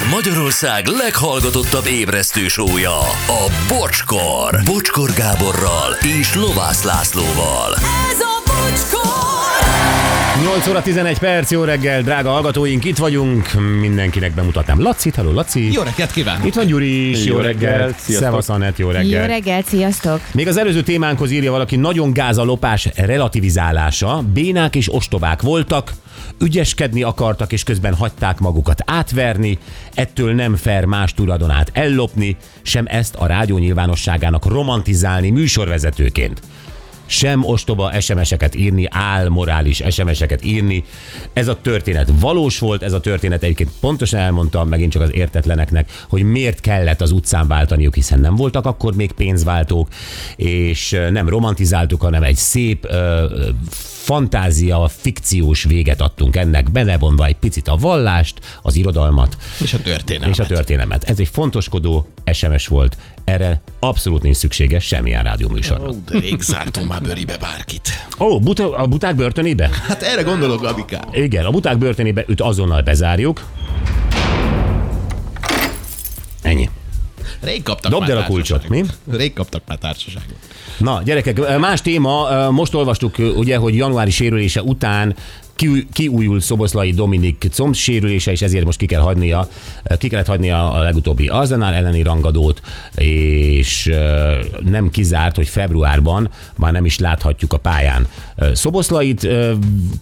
Ez Magyarország leghallgatottabb ébresztő sója, a Bocskor. Bocskor Gáborral és Lovász Lászlóval. Ez a bocskor! 8 óra 11 perc, jó reggel, drága hallgatóink, itt vagyunk. Mindenkinek bemutatnám Lacit, hello Laci. Jó reggelt kívánok! Itt van Gyuri is, jó, Jó reggel. Szevasz Anett, jó reggel. Jó reggelt, sziasztok! Még az előző témánkhoz írja valaki, nagyon gáz a lopás relativizálása, bénák és ostobák voltak, ügyeskedni akartak, és közben hagyták magukat átverni, ettől nem fair más tulajdonát ellopni, sem ezt a rádió nyilvánosságának romantizálni műsorvezetőként sem ostoba SMS-eket írni, álmorális SMS-eket írni. Ez a történet valós volt, ez a történet egyébként pontosan elmondtam megint csak az értetleneknek, hogy miért kellett az utcán váltaniuk, hiszen nem voltak akkor még pénzváltók, és nem romantizáltuk, hanem egy szép ö, fantázia, fikciós véget adtunk ennek, belevonva egy picit a vallást, az irodalmat, És a történelmet. és a történelmet. Ez egy fontoskodó SMS volt, erre abszolút nincs szükséges semmilyen rádióműsornak. Ó, de rég zártunk már bőribe bárkit. Ó, buta, a buták börtönébe? Hát erre gondolok, Gabikám. Igen, a buták börtönébe őt azonnal bezárjuk. Ennyi. Rég kaptak Dobd el a kulcsot, társaságot. Rég kaptak már társaságot. Na, gyerekek, más téma. Most olvastuk ugye, hogy januári sérülése után ki- kiújult Szoboszlai Dominik comb sérülése, és ezért most ki kell hagynia, ki kellett hagynia a legutóbbi Arzenál elleni rangadót, és nem kizárt, hogy februárban már nem is láthatjuk a pályán. Szoboszlait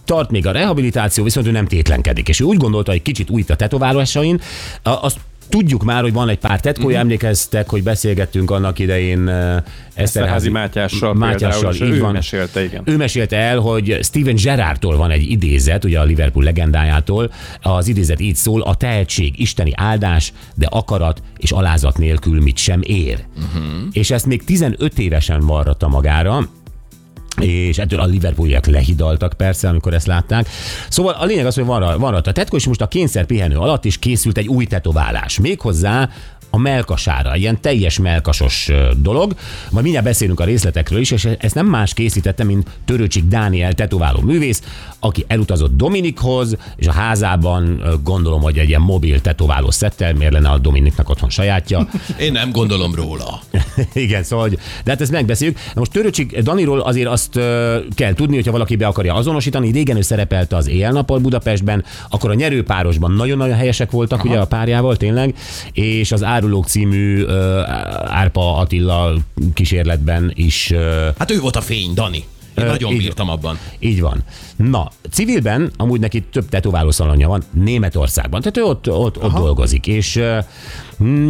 tart még a rehabilitáció, viszont ő nem tétlenkedik, és ő úgy gondolta, hogy kicsit újít a tetoválásain, azt Tudjuk már, hogy van egy pár tetkója, Mhm. mm-hmm. emlékeztek, hogy beszélgettünk annak idején uh, Eszterházi Mátyással, például, és így ő van. mesélte, igen. Ő mesélte el, hogy Steven Gerrardtól van egy idézet, ugye a Liverpool legendájától. Az idézet így szól, a tehetség isteni áldás, de akarat és alázat nélkül mit sem ér. Uh-huh. És ezt még 15 évesen varratta magára, és ettől a Liverpooliak lehidaltak persze, amikor ezt látták. Szóval a lényeg az, hogy van, van rajta tetkó, és most a kényszer pihenő alatt is készült egy új tetoválás. Méghozzá a melkasára, ilyen teljes melkasos dolog. Majd mindjárt beszélünk a részletekről is, és ezt nem más készítette, mint Törőcsik Dániel tetováló művész, aki elutazott Dominikhoz, és a házában gondolom, hogy egy ilyen mobil tetováló szettel, miért lenne a Dominiknak otthon sajátja. Én nem gondolom róla. Igen, szóval, hogy, de hát ezt megbeszéljük. Na most Töröcsik Daniról azért azt ö, kell tudni, hogyha valaki be akarja azonosítani. Régen ő szerepelte az éjjel-nappal Budapestben, akkor a nyerőpárosban nagyon-nagyon helyesek voltak, Aha. ugye a párjával tényleg, és az Árulók című ö, Árpa Attila kísérletben is ö, Hát ő volt a fény, Dani. Én nagyon így bírtam abban. így van. Na, civilben amúgy neki több tetováló szalonja van Németországban, tehát ő ott, ott, ott dolgozik, és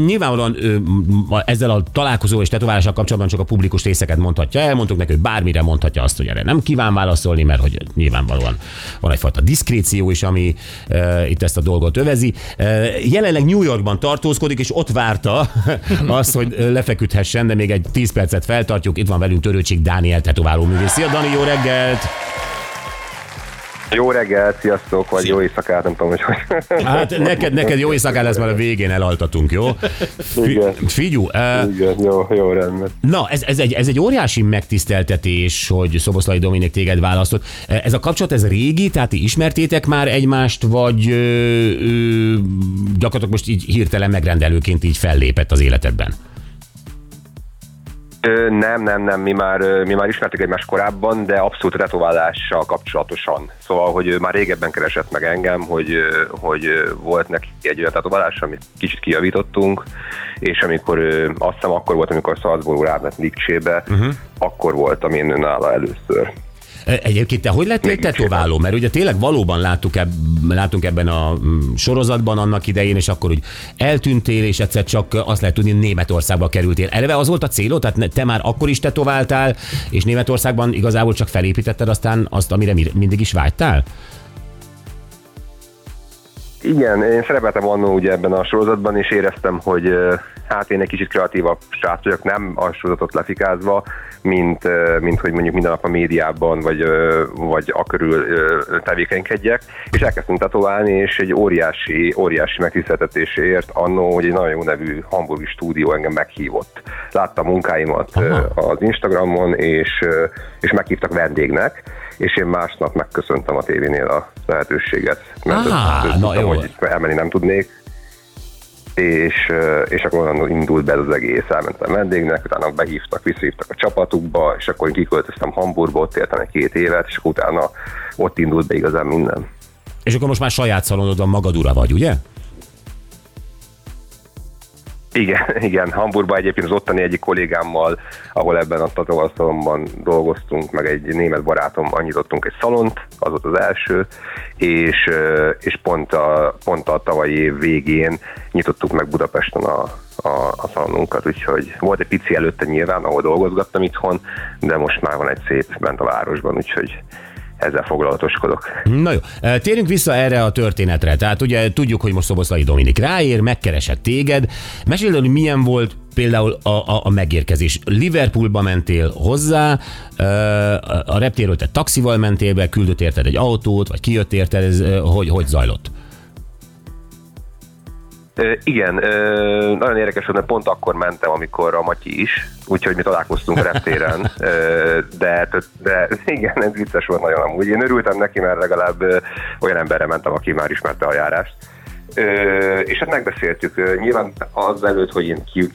nyilvánvalóan ő, m- ezzel a találkozó és tetoválással kapcsolatban csak a publikus részeket mondhatja el, mondtuk neki, hogy bármire mondhatja azt, hogy erre nem kíván válaszolni, mert hogy nyilvánvalóan van egyfajta diszkréció is, ami uh, itt ezt a dolgot övezi. Uh, jelenleg New Yorkban tartózkodik, és ott várta azt, hogy lefeküdhessen, de még egy 10 percet feltartjuk. Itt van velünk Törőcsik Dániel tetováló művész. Szia Dani, jó reggelt! Jó reggelt, sziasztok, vagy Szia. jó éjszakát, nem tudom, hogy hogy. Hát neked, neked jó éjszakán lesz, mert a végén elaltatunk, jó? Igen. figyú, uh, Igen, jó, jó, rendben. na, ez, ez, egy, ez egy óriási megtiszteltetés, hogy Szoboszlai Dominik téged választott. Ez a kapcsolat, ez régi, tehát ti ismertétek már egymást, vagy ö, ö, gyakorlatilag most így hirtelen megrendelőként így fellépett az életedben? Ö, nem, nem, nem, mi már, mi már ismertük egymást korábban, de abszolút tetoválással kapcsolatosan. Szóval, hogy ő már régebben keresett meg engem, hogy, hogy volt neki egy olyan tetoválás, amit kicsit kijavítottunk, és amikor azt hiszem akkor volt, amikor Salzburg ráment Lipcsébe, uh-huh. akkor voltam én nála először. Egyébként te hogy lettél tetováló? Mert ugye tényleg valóban láttuk eb, látunk ebben a mm, sorozatban annak idején, és akkor úgy eltűntél, és egyszer csak azt lehet tudni, Németországba kerültél. Eleve az volt a célod? Tehát te már akkor is tetováltál, és Németországban igazából csak felépítetted aztán azt, amire mi- mindig is vágytál? Igen, én szerepeltem annó ugye ebben a sorozatban, és éreztem, hogy hát én egy kicsit kreatívabb srác vagyok, nem a sorozatot lefikázva, mint, mint hogy mondjuk minden nap a médiában, vagy, vagy a körül ö, tevékenykedjek, és elkezdtünk tetoválni, és egy óriási, óriási megtiszteltetésért annó, hogy egy nagyon jó nevű hamburgi stúdió engem meghívott. Látta munkáimat ö, az Instagramon, és, és meghívtak vendégnek, és én másnap megköszöntem a tévénél a lehetőséget, mert Á, na jó. Hogy elmenni nem tudnék. és, és akkor onnan indult be ez az egész, elmentem vendégnek, utána behívtak, visszahívtak a csapatukba, és akkor én kiköltöztem Hamburgba, ott éltem egy két évet, és utána ott indult be igazán minden. És akkor most már saját szalonodban magad ura vagy, ugye? Igen, igen, Hamburgban egyébként az ottani egyik kollégámmal, ahol ebben a tatovalszalomban dolgoztunk, meg egy német barátom nyitottunk egy szalont, az volt az első, és, és pont, a, pont a tavalyi év végén nyitottuk meg Budapesten a, a, a szalonunkat, úgyhogy volt egy pici előtte nyilván, ahol dolgozgattam itthon, de most már van egy szép bent a városban, úgyhogy ezzel foglalatoskodok. Na jó, Eh, térjünk vissza erre a történetre. Tehát ugye tudjuk, hogy most Szoboszlai Dominik ráér, megkeresett téged. Meséld hogy milyen volt például a, a, a megérkezés. Liverpoolba mentél hozzá, eh, a reptéről te taxival mentél be, küldött érted egy autót, vagy kijött érted, ez eh, hogy, hogy zajlott? Igen, nagyon érdekes, hogy pont akkor mentem, amikor a Matyi is, úgyhogy mi találkoztunk reptéren, de, de igen, ez vicces volt nagyon amúgy. Én örültem neki, mert legalább olyan emberre mentem, aki már ismerte a járást. És hát megbeszéltük. Nyilván azelőtt, hogy én ki,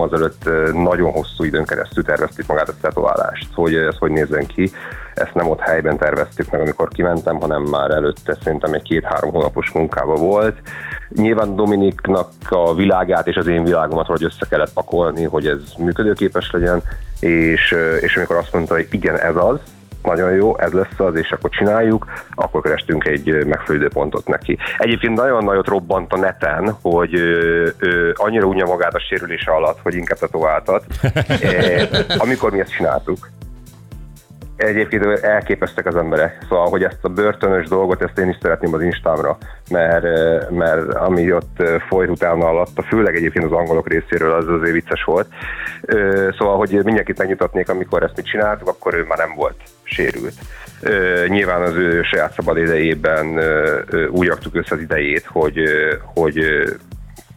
azelőtt ö, nagyon hosszú időn keresztül terveztük magát a tetoválást, hogy ez hogy nézzen ki. Ezt nem ott helyben terveztük meg, amikor kimentem, hanem már előtte szerintem egy két-három hónapos munkában volt. Nyilván Dominiknak a világát és az én világomat hogy össze kellett pakolni, hogy ez működőképes legyen, és, és amikor azt mondta, hogy igen, ez az, nagyon jó, ez lesz az, és akkor csináljuk, akkor kerestünk egy megfelelő időpontot neki. Egyébként nagyon nagyot robbant a neten, hogy ö, ö, annyira unja magát a sérülése alatt, hogy inkább tetováltat, amikor mi ezt csináltuk. Egyébként elképesztek az emberek, szóval, hogy ezt a börtönös dolgot, ezt én is szeretném az Instámra, mert, mert ami ott folyt utána alatt, főleg egyébként az angolok részéről az azért vicces volt. Szóval, hogy mindenkit megnyugtatnék, amikor ezt mi csináltuk, akkor ő már nem volt sérült. Ö, nyilván az ő saját szabad idejében ö, ö, úgy raktuk össze az idejét, hogy, ö, hogy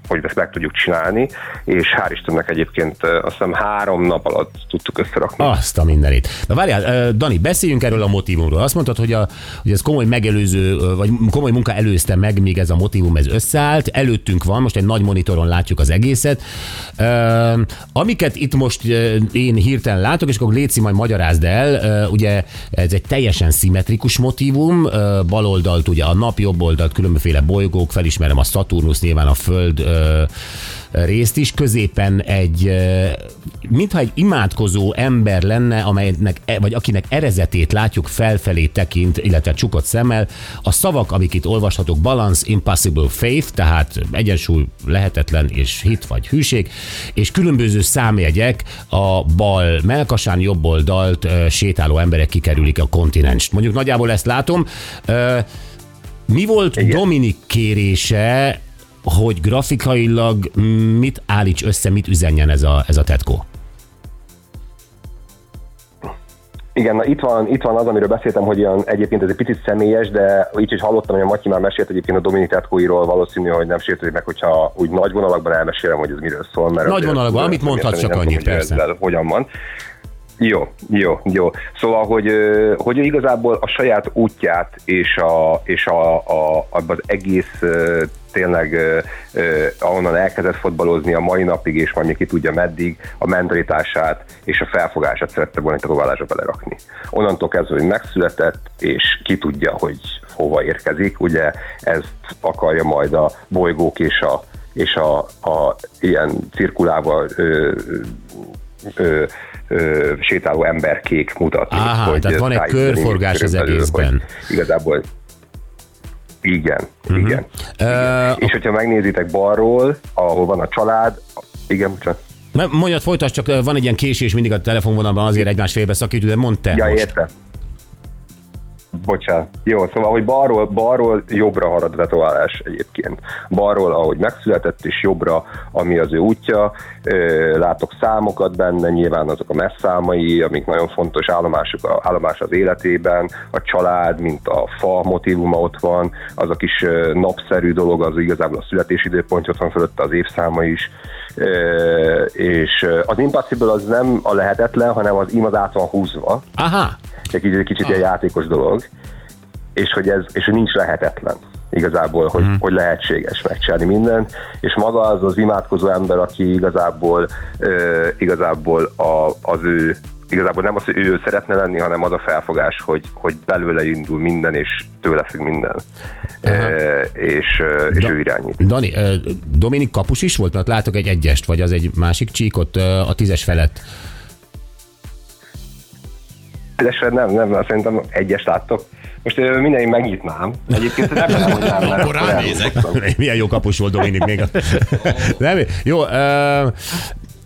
hogy ezt meg tudjuk csinálni, és hál' Istennek egyébként azt hiszem három nap alatt tudtuk összerakni. Azt a mindenit. Na várjál, Dani, beszéljünk erről a motivumról. Azt mondtad, hogy, a, hogy ez komoly megelőző, vagy komoly munka előzte meg, míg ez a motivum ez összeállt. Előttünk van, most egy nagy monitoron látjuk az egészet. Amiket itt most én hirtelen látok, és akkor Léci majd magyarázd el, ugye ez egy teljesen szimmetrikus motivum, ö, bal oldalt ugye a nap, jobb oldalt különböző bolygók, felismerem a Saturnus, nyilván a Föld részt is, középen egy, mintha egy imádkozó ember lenne, amelynek, e- vagy akinek erezetét látjuk felfelé tekint, illetve csukott szemmel. A szavak, amik itt olvashatók, balance, impossible faith, tehát egyensúly lehetetlen és hit vagy hűség, és különböző számjegyek a bal melkasán, jobb oldalt sétáló emberek kikerülik a kontinenst. Mondjuk nagyjából ezt látom. Mi volt Igen. Dominik kérése, hogy grafikailag mit állíts össze, mit üzenjen ez a, ez a tetkó? Igen, na itt van, itt van az, amiről beszéltem, hogy ilyen, egyébként ez egy picit személyes, de így, hogy hallottam, hogy a Matyi már mesélt egyébként a Dominik Tetkóiról, valószínű, hogy nem sértődik meg, hogyha úgy nagy vonalakban elmesélem, hogy ez miről szól. Mert Nagy vonalakban, amit mondhatsz, nem csak annyit, hogy persze. ezzel Hogyan van. Jó, jó, jó. Szóval, hogy, hogy igazából a saját útját és, a, és a, a, az egész tényleg ö, ahonnan elkezdett fotbalozni a mai napig, és majd ki tudja meddig, a mentalitását és a felfogását szerette volna egy tetoválásra belerakni. Onnantól kezdve, hogy megszületett, és ki tudja, hogy hova érkezik, ugye ezt akarja majd a bolygók és a, és a, a ilyen cirkulával ö, ö, ö, sétáló emberkék mutatni. Áhá, tehát van egy körforgás az egészben. hogy Igazából igen, uh-huh. igen. Ö, igen. És hogyha megnézitek balról, ahol van a család, igen, csak Mondjad, folytasd, csak van egy ilyen késés mindig a telefonvonalban, azért egymás félbe szakítjuk, de mondd te Ja, most. értem. Bocsánat. Jó, szóval, hogy balról, balról jobbra harad a tetoválás egyébként. Balról, ahogy megszületett, és jobbra, ami az ő útja. Látok számokat benne, nyilván azok a messzámai, amik nagyon fontos állomások, állomás az életében, a család, mint a fa motivuma ott van, az a kis napszerű dolog, az igazából a születési időpontja ott van fölötte az évszáma is. És az impossible az nem a lehetetlen, hanem az im az át van húzva Aha, egy kicsit, kicsit egy játékos dolog, és hogy ez és hogy nincs lehetetlen. igazából, hogy, hogy lehetséges megcsinálni mindent, és maga az az imádkozó ember, aki igazából, ö, igazából a, az ő igazából nem az, hogy ő szeretne lenni, hanem az a felfogás, hogy, hogy belőle indul minden, és tőle függ minden. E, és, és Da- ő irányít. Dani, Dominik kapus is volt? Mert látok egy egyest, vagy az egy másik csíkot a tízes felett. Egyesre nem, nem, szerintem egyes láttok. Most mindenki megnyitnám. Egyébként nem nem, hogy nem, Akkor ránézek. Milyen jó kapus volt Dominik még. nem, jó, ö,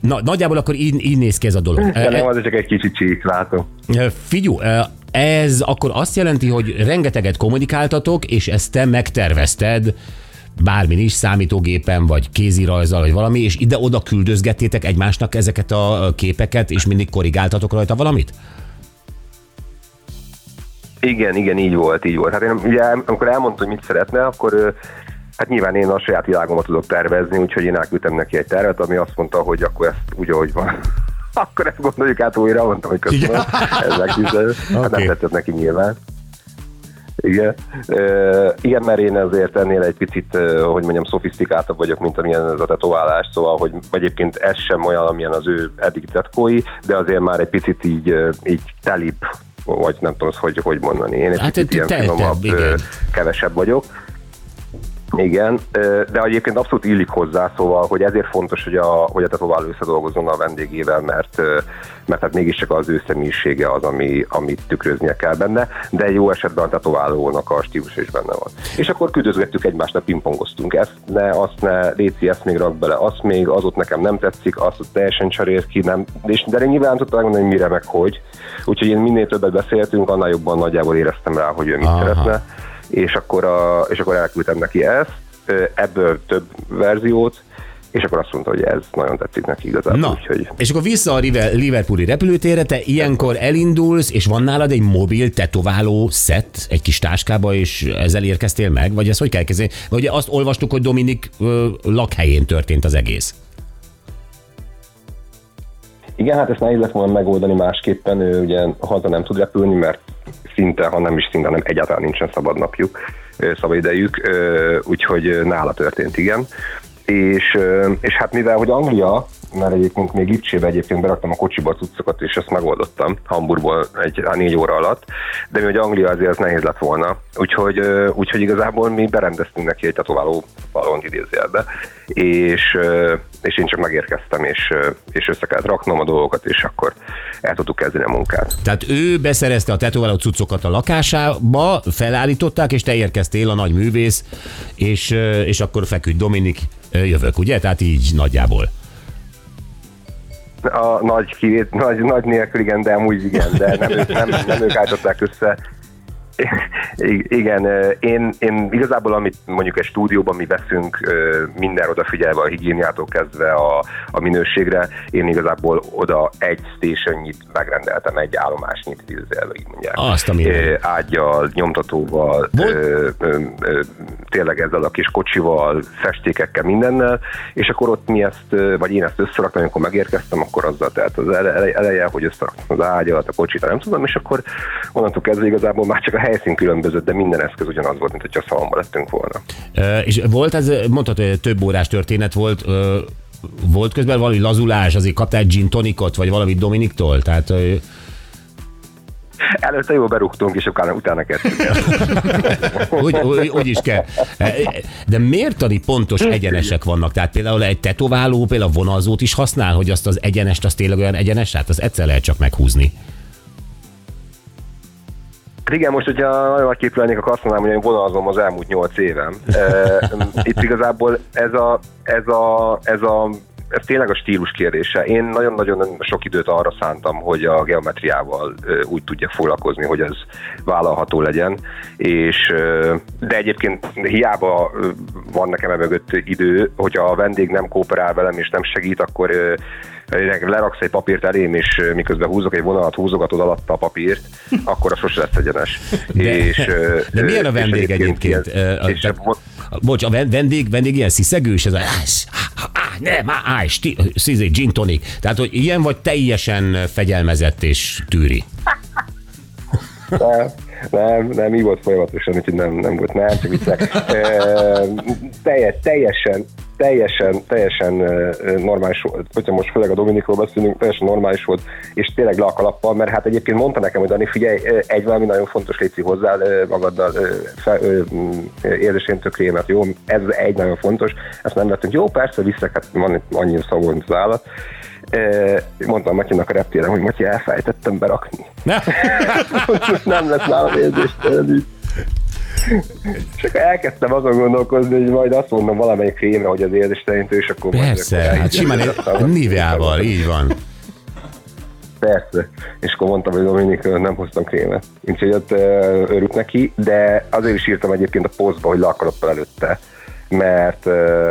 na, nagyjából akkor így, így néz ki ez a dolog. De nem, az csak egy kicsit csík, látom. Figyú, ez akkor azt jelenti, hogy rengeteget kommunikáltatok, és ezt te megtervezted, bármin is, számítógépen, vagy kézirajzzal, vagy valami, és ide-oda küldözgettétek egymásnak ezeket a képeket, és mindig korrigáltatok rajta valamit? Igen, igen, így volt, így volt. Hát én ugye, amikor elmondta, hogy mit szeretne, akkor hát nyilván én a saját világomat tudok tervezni, úgyhogy én elküldtem neki egy tervet, ami azt mondta, hogy akkor ezt úgy, ahogy van. Akkor ezt gondoljuk át újra, mondtam, hogy köszönöm. Ez megtisztelő. Hát nem tetszett neki nyilván. Igen. Igen, mert én azért ennél egy picit, hogy mondjam, szofisztikáltabb vagyok, mint amilyen ez a tetoválás, szóval, hogy egyébként ez sem olyan, amilyen az ő eddig tetkói, de azért már egy picit így, így telibb, vagy nem tudom, hogy, hogy mondani. Én egy Hát picit ilyen finomabb, kevesebb vagyok. Igen, de egyébként abszolút illik hozzá, szóval, hogy ezért fontos, hogy a, hogy a tetováló összedolgozzon a vendégével, mert, mert hát mégiscsak az ő személyisége az, ami, amit tükröznie kell benne, de jó esetben a tetoválónak a stílus is benne van. És akkor küldözgettük egymásnak, pingpongoztunk ezt, ne, azt ne, Léci, ezt még rak bele, azt még, az ott nekem nem tetszik, azt ott teljesen cserélt ki, nem, és, de én nyilván nem tudtam megmondani, hogy mire meg hogy. Úgyhogy én minél többet beszéltünk, annál jobban nagyjából éreztem rá, hogy ő mit Aha. szeretne és akkor, a, és akkor elküldtem neki ezt, ebből több verziót, és akkor azt mondta, hogy ez nagyon tetszik neki igazából. Na, Úgyhogy és akkor vissza a Liverpooli repülőtérre, te ilyenkor elindulsz, és van nálad egy mobil tetováló szett egy kis táskába, és ezzel érkeztél meg? Vagy ezt hogy kell kezdeni? Vagy ugye azt olvastuk, hogy Dominik ö, lakhelyén történt az egész. igen, hát ezt nehéz lett volna megoldani másképpen, ő ugye haza nem tud repülni, mert szinte, ha nem is szinte, hanem egyáltalán nincsen szabad napjuk, ö, szabad idejük, ö, úgyhogy nála történt, igen. És, és hát mivel, hogy Anglia, mert egyébként még Lipcsébe egyébként beraktam a kocsiba a cuccokat, és ezt megoldottam Hamburgból egy négy óra alatt, de mi, hogy Anglia azért az nehéz lett volna, úgyhogy, úgyhogy igazából mi berendeztünk neki egy tetováló balont idézőjelbe, és, és én csak megérkeztem, és, és össze kellett raknom a dolgokat, és akkor el tudtuk kezdeni a munkát. Tehát ő beszerezte a tetováló cuccokat a lakásába, felállították, és te érkeztél a nagy művész, és, és akkor feküdt Dominik, jövök, ugye? Tehát így nagyjából. A nagy, kivét, nagy, nagy nélkül igen, de amúgy igen, de nem, ők- nem, nem ők állították össze. Igen, én, én igazából, amit mondjuk egy stúdióban mi veszünk, minden odafigyelve a higiéniától kezdve a, a minőségre, én igazából oda egy stationyit megrendeltem, egy állomásnyit, idézőjelben így mondják. Azt a mindenit. Ö, Ágyal, nyomtatóval, ö, ö, ö, tényleg ezzel a kis kocsival, festékekkel, mindennel, és akkor ott mi ezt, vagy én ezt összeraktam, amikor megérkeztem, akkor azzal telt az ele- ele- eleje, hogy összeraktam az ágyat, a kocsit, nem tudom, és akkor onnantól kezdve igazából már csak a helyszín különbözött, de minden eszköz ugyanaz volt, mint hogyha szalomba lettünk volna. Ö, És volt ez, mondtad, hogy több órás történet volt, ö, volt közben valami lazulás, azért kaptál gin tonikot, vagy valami Dominiktól? Tehát ö, Előtte jól berúgtunk, és utána, utána kezdtük el. úgy, úgy, úgy is kell. De miért tani pontos egyenesek vannak? Tehát például egy tetováló például vonalzót is használ, hogy azt az egyenest, az tényleg olyan egyenes, hát az egyszer lehet csak meghúzni. Hát Igen, most, hogyha nagyon nagy képű lennék, akkor azt mondanám, hogy én vonalazom az elmúlt nyolc évem. Itt igazából ez a, ez a, ez a ez tényleg a stílus kérdése. Én nagyon-nagyon sok időt arra szántam, hogy a geometriával úgy tudja foglalkozni, hogy ez vállalható legyen, és de egyébként hiába van nekem e mögött idő, hogyha a vendég nem kooperál velem és nem segít, akkor leraksz egy papírt elém, és miközben húzok egy vonalat, húzogatod alatta a papírt, akkor az sose lesz egyenes. De, és, de milyen a és vendég egyébként? ilyen- Ö, a- és a- Bocs, a ven- vendég, vendég ilyen sziszegős, ez a ász, á, á, nem, á, á, sti, gin tonic. Tehát, hogy ilyen vagy teljesen fegyelmezett és tűri. Nem, nem, így volt folyamatosan, úgyhogy nem, nem volt, nem, csak viccelek. E, teljes, teljesen, teljesen, teljesen normális volt, hogyha most főleg a Dominikról beszélünk, teljesen normális volt, és tényleg le a kalappal, mert hát egyébként mondta nekem, hogy Dani, figyelj, egy valami nagyon fontos léci hozzá magaddal, érzésén krémet, jó, ez egy nagyon fontos, ezt nem vettünk, jó, persze, visszek, hát van annyi szavú, mint az állat, mondtam Matyinak a reptéren, hogy Matyi, elfelejtettem berakni. Ne. nem lesz nálam érzéstelen és akkor elkezdtem azon gondolkozni, hogy majd azt mondom valamelyik krémre, hogy az érzéstelenítő, és akkor... Persze, hát simán Niveával, így van. Persze. És akkor mondtam, hogy Dominik, nem hoztam krémet. Úgyhogy ott örült neki, de azért is írtam egyébként a posztba, hogy le akarok előtte mert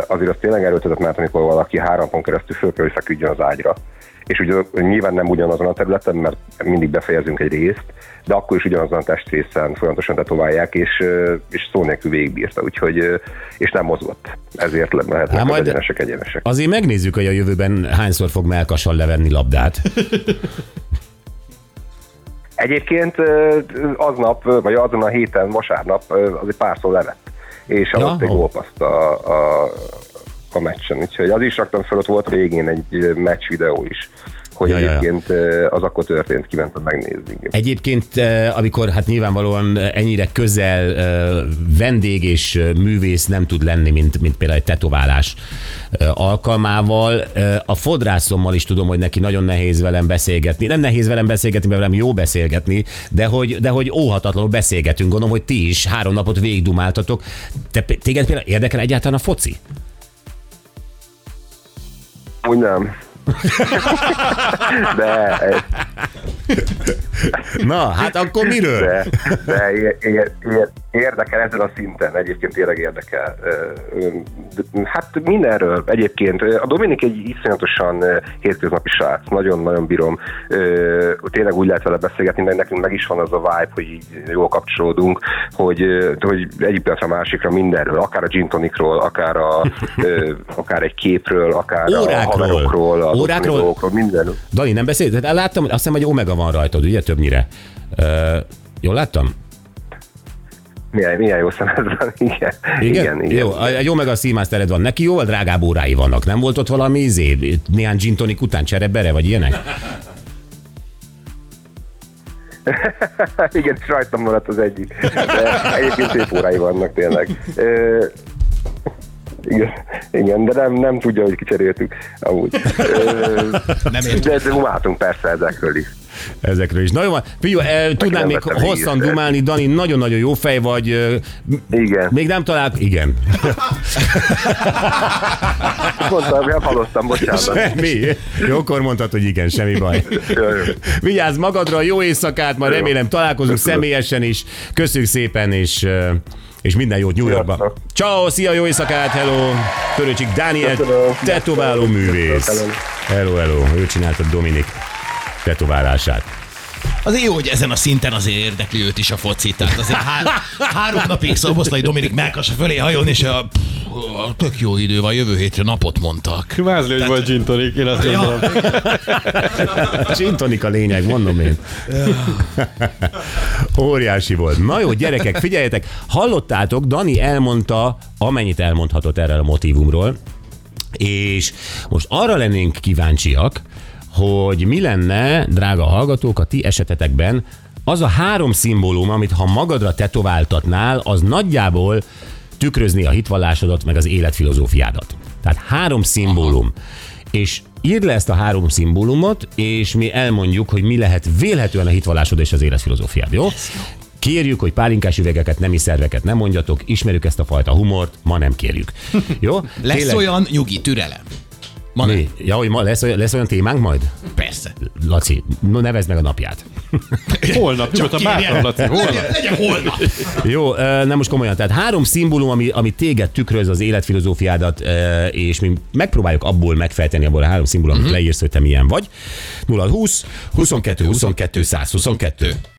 azért az tényleg erőltetett, mert amikor valaki három pont keresztül föl kell, hogy feküdjön az ágyra. És ugye nyilván nem ugyanazon a területen, mert mindig befejezünk egy részt, de akkor is ugyanazon a testrészen folyamatosan tetoválják, és, és szó nélkül végigbírta, úgyhogy, és nem mozgott. Ezért lehetnek hát az egyenesek egyenesek. Azért megnézzük, hogy a jövőben hányszor fog melkassal levenni labdát. Egyébként aznap, vagy azon a héten, vasárnap azért párszor levett és ja, alatt egy gólpaszt a, a, a meccsen. Úgyhogy az is raktam fel, ott volt végén egy meccs videó is hogy ja, egyébként ja. az akkor történt, kimentem megnézni. Egyébként, amikor hát nyilvánvalóan ennyire közel vendég és művész nem tud lenni, mint, mint például egy tetoválás alkalmával, a fodrászommal is tudom, hogy neki nagyon nehéz velem beszélgetni. Nem nehéz velem beszélgetni, mert velem jó beszélgetni, de hogy, de hogy óhatatlanul beszélgetünk. Gondolom, hogy ti is három napot végigdumáltatok. Te, téged például érdekel egyáltalán a foci? Úgy nem. De... Na, hát akkor miről? De, de érdekel ezen a szinten, egyébként tényleg érdekel. Hát mindenről egyébként. A Dominik egy iszonyatosan hétköznapi srác, nagyon-nagyon bírom. Tényleg úgy lehet vele beszélgetni, mert nekünk meg is van az a vibe, hogy így jól kapcsolódunk, hogy, hogy egyik pillanatra másikra mindenről, akár a gin tonicról, akár, a, akár egy képről, akár Órákról. a haverokról, a Órákról. dolgokról, mindenről. Dani, nem beszélt? Láttam, azt hiszem, hogy Omega van rajtad, ugye többnyire. Uh, jól láttam? Milyen, milyen jó szemed van, igen. Igen? igen, igen. Jó, egy Omega Seamastered van. Neki jóval drágább órái vannak. Nem volt ott valami izé, néhány gin tonic után cserebere, vagy ilyenek? igen, és rajtam maradt az egyik. De egyébként szép órái vannak tényleg. Igen, igen, de nem, nem tudja, hogy kicseréltük amúgy. nem de, de umáltunk persze ezekről is ezekről is. Na jó, eh, tudnám még hosszan ízre. dumálni, Dani, nagyon-nagyon jó fej vagy. Igen. Még nem talál... Igen. Mondtam, nem hallottam, bocsánat. Mi? Jókor mondtad, hogy igen, semmi baj. Vigyázz magadra, jó éjszakát, ma remélem találkozunk személyesen is. Köszönjük szépen, és és minden jót New Yorkba. Ciao, szia, jó éjszakát, hello! Törőcsik Dániel, tetováló művész. Hello, hello, ő csinálta Dominik tetoválását. Azért jó, hogy ezen a szinten azért érdekli őt is a foci. Tehát azért há- három napig Szoboszlai Dominik Melkasa fölé hajón, és a, a tök jó idő van, jövő hétre napot mondtak. Vázli, hogy volt gin tonic, én azt ja. gin tonic a lényeg, mondom én. Óriási volt. Na jó, gyerekek, figyeljetek, hallottátok, Dani elmondta, amennyit elmondhatott erről a motivumról, és most arra lennénk kíváncsiak, hogy mi lenne, drága hallgatók, a ti esetetekben az a három szimbólum, amit ha magadra tetováltatnál, az nagyjából tükrözni a hitvallásodat, meg az életfilozófiádat. Tehát három szimbólum. És írd le ezt a három szimbólumot, és mi elmondjuk, hogy mi lehet vélhetően a hitvallásod és az életfilozófiád, jó? Kérjük, hogy pálinkás üvegeket, nemi szerveket nem mondjatok, ismerjük ezt a fajta humort, ma nem kérjük. Jó? Lesz Tényleg... olyan nyugi türelem. Ma Mi? Nem. Ja, hogy ma lesz, lesz olyan témánk majd? Persze. Laci, no, nevezd meg a napját. holnap, csak a bátran, Laci, holnap. Legyen holnap. Jó, nem most komolyan. Tehát három szimbólum, ami, ami téged tükröz az életfilozófiádat, és mi megpróbáljuk abból megfejteni, abból a három szimbólum, amit uh-huh. leírsz, hogy te milyen vagy. 0 20 22 22 122.